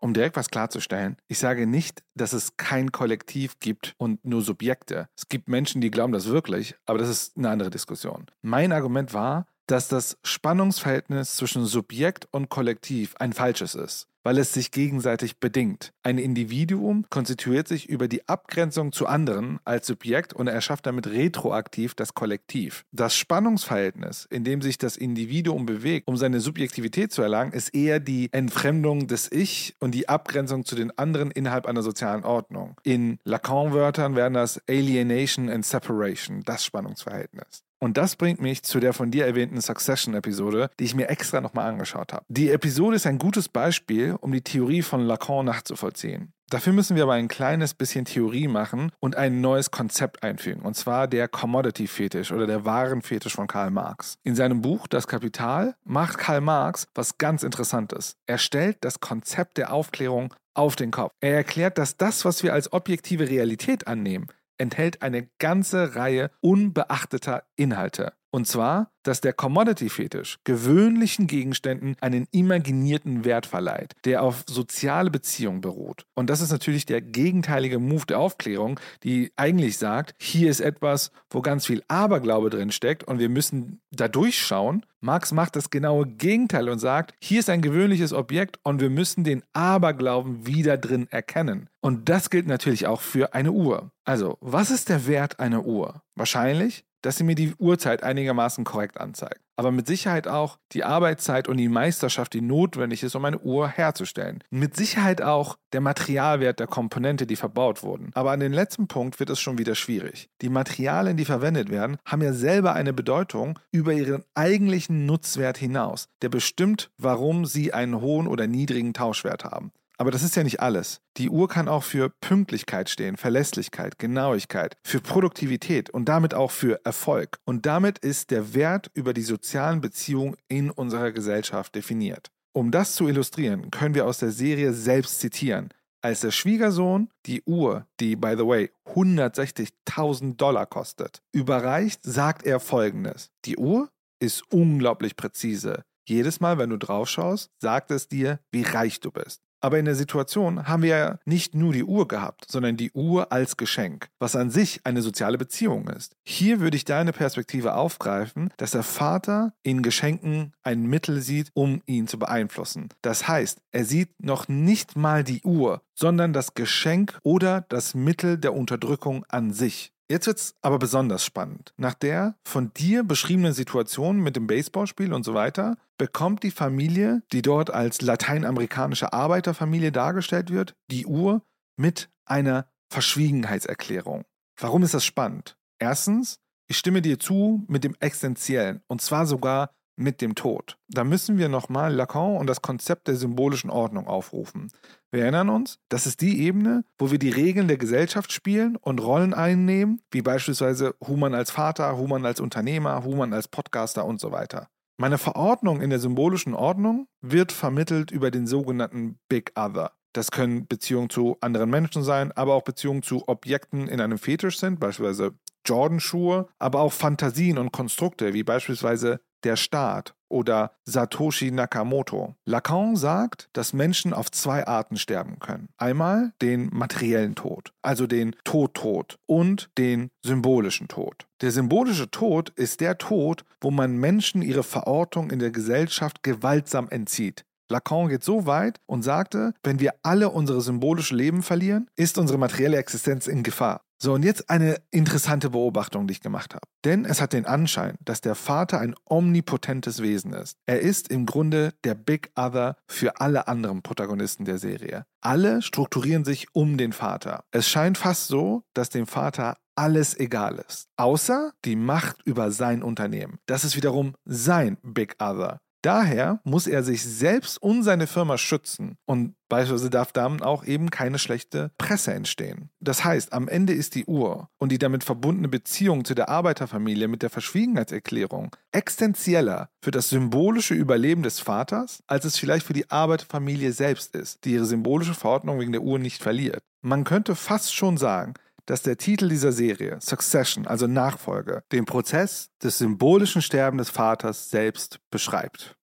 um direkt was klarzustellen, ich sage nicht, dass es kein Kollektiv gibt und nur Subjekte. Es gibt Menschen, die glauben das wirklich, aber das ist eine andere Diskussion. Mein Argument war, dass das Spannungsverhältnis zwischen Subjekt und Kollektiv ein falsches ist weil es sich gegenseitig bedingt. Ein Individuum konstituiert sich über die Abgrenzung zu anderen als Subjekt und erschafft damit retroaktiv das Kollektiv. Das Spannungsverhältnis, in dem sich das Individuum bewegt, um seine Subjektivität zu erlangen, ist eher die Entfremdung des Ich und die Abgrenzung zu den anderen innerhalb einer sozialen Ordnung. In Lacan-Wörtern wären das Alienation and Separation, das Spannungsverhältnis. Und das bringt mich zu der von dir erwähnten Succession-Episode, die ich mir extra nochmal angeschaut habe. Die Episode ist ein gutes Beispiel, um die Theorie von Lacan nachzuvollziehen. Dafür müssen wir aber ein kleines bisschen Theorie machen und ein neues Konzept einfügen, und zwar der Commodity-Fetisch oder der Warenfetisch von Karl Marx. In seinem Buch Das Kapital macht Karl Marx was ganz Interessantes. Er stellt das Konzept der Aufklärung auf den Kopf. Er erklärt, dass das, was wir als objektive Realität annehmen, enthält eine ganze Reihe unbeachteter Inhalte. Und zwar, dass der Commodity-Fetisch gewöhnlichen Gegenständen einen imaginierten Wert verleiht, der auf soziale Beziehungen beruht. Und das ist natürlich der gegenteilige Move der Aufklärung, die eigentlich sagt, hier ist etwas, wo ganz viel Aberglaube drin steckt und wir müssen da durchschauen. Marx macht das genaue Gegenteil und sagt, hier ist ein gewöhnliches Objekt und wir müssen den Aberglauben wieder drin erkennen. Und das gilt natürlich auch für eine Uhr. Also, was ist der Wert einer Uhr? Wahrscheinlich dass sie mir die Uhrzeit einigermaßen korrekt anzeigt. Aber mit Sicherheit auch die Arbeitszeit und die Meisterschaft, die notwendig ist, um eine Uhr herzustellen. Mit Sicherheit auch der Materialwert der Komponente, die verbaut wurden. Aber an den letzten Punkt wird es schon wieder schwierig. Die Materialien, die verwendet werden, haben ja selber eine Bedeutung über ihren eigentlichen Nutzwert hinaus, der bestimmt, warum sie einen hohen oder niedrigen Tauschwert haben. Aber das ist ja nicht alles. Die Uhr kann auch für Pünktlichkeit stehen, Verlässlichkeit, Genauigkeit, für Produktivität und damit auch für Erfolg. Und damit ist der Wert über die sozialen Beziehungen in unserer Gesellschaft definiert. Um das zu illustrieren, können wir aus der Serie selbst zitieren. Als der Schwiegersohn die Uhr, die by the way 160.000 Dollar kostet, überreicht, sagt er folgendes. Die Uhr ist unglaublich präzise. Jedes Mal, wenn du draufschaust, sagt es dir, wie reich du bist. Aber in der Situation haben wir ja nicht nur die Uhr gehabt, sondern die Uhr als Geschenk, was an sich eine soziale Beziehung ist. Hier würde ich deine Perspektive aufgreifen, dass der Vater in Geschenken ein Mittel sieht, um ihn zu beeinflussen. Das heißt, er sieht noch nicht mal die Uhr, sondern das Geschenk oder das Mittel der Unterdrückung an sich. Jetzt wird es aber besonders spannend. Nach der von dir beschriebenen Situation mit dem Baseballspiel und so weiter, bekommt die Familie, die dort als lateinamerikanische Arbeiterfamilie dargestellt wird, die Uhr mit einer Verschwiegenheitserklärung. Warum ist das spannend? Erstens, ich stimme dir zu mit dem Essentiellen und zwar sogar mit dem Tod. Da müssen wir nochmal Lacan und das Konzept der symbolischen Ordnung aufrufen. Wir erinnern uns, das ist die Ebene, wo wir die Regeln der Gesellschaft spielen und Rollen einnehmen, wie beispielsweise Human als Vater, Human als Unternehmer, Human als Podcaster und so weiter. Meine Verordnung in der symbolischen Ordnung wird vermittelt über den sogenannten Big Other. Das können Beziehungen zu anderen Menschen sein, aber auch Beziehungen zu Objekten in einem Fetisch sind, beispielsweise Jordan-Schuhe, aber auch Fantasien und Konstrukte, wie beispielsweise der Staat oder Satoshi Nakamoto. Lacan sagt, dass Menschen auf zwei Arten sterben können. Einmal den materiellen Tod, also den Tod-Tod und den symbolischen Tod. Der symbolische Tod ist der Tod, wo man Menschen ihre Verortung in der Gesellschaft gewaltsam entzieht. Lacan geht so weit und sagte, wenn wir alle unsere symbolische Leben verlieren, ist unsere materielle Existenz in Gefahr. So, und jetzt eine interessante Beobachtung, die ich gemacht habe. Denn es hat den Anschein, dass der Vater ein omnipotentes Wesen ist. Er ist im Grunde der Big Other für alle anderen Protagonisten der Serie. Alle strukturieren sich um den Vater. Es scheint fast so, dass dem Vater alles egal ist. Außer die Macht über sein Unternehmen. Das ist wiederum sein Big Other. Daher muss er sich selbst und seine Firma schützen und beispielsweise darf dann auch eben keine schlechte Presse entstehen. Das heißt, am Ende ist die Uhr und die damit verbundene Beziehung zu der Arbeiterfamilie mit der Verschwiegenheitserklärung existenzieller für das symbolische Überleben des Vaters, als es vielleicht für die Arbeiterfamilie selbst ist, die ihre symbolische Verordnung wegen der Uhr nicht verliert. Man könnte fast schon sagen, dass der Titel dieser Serie, Succession, also Nachfolge, den Prozess des symbolischen Sterbens des Vaters selbst beschreibt.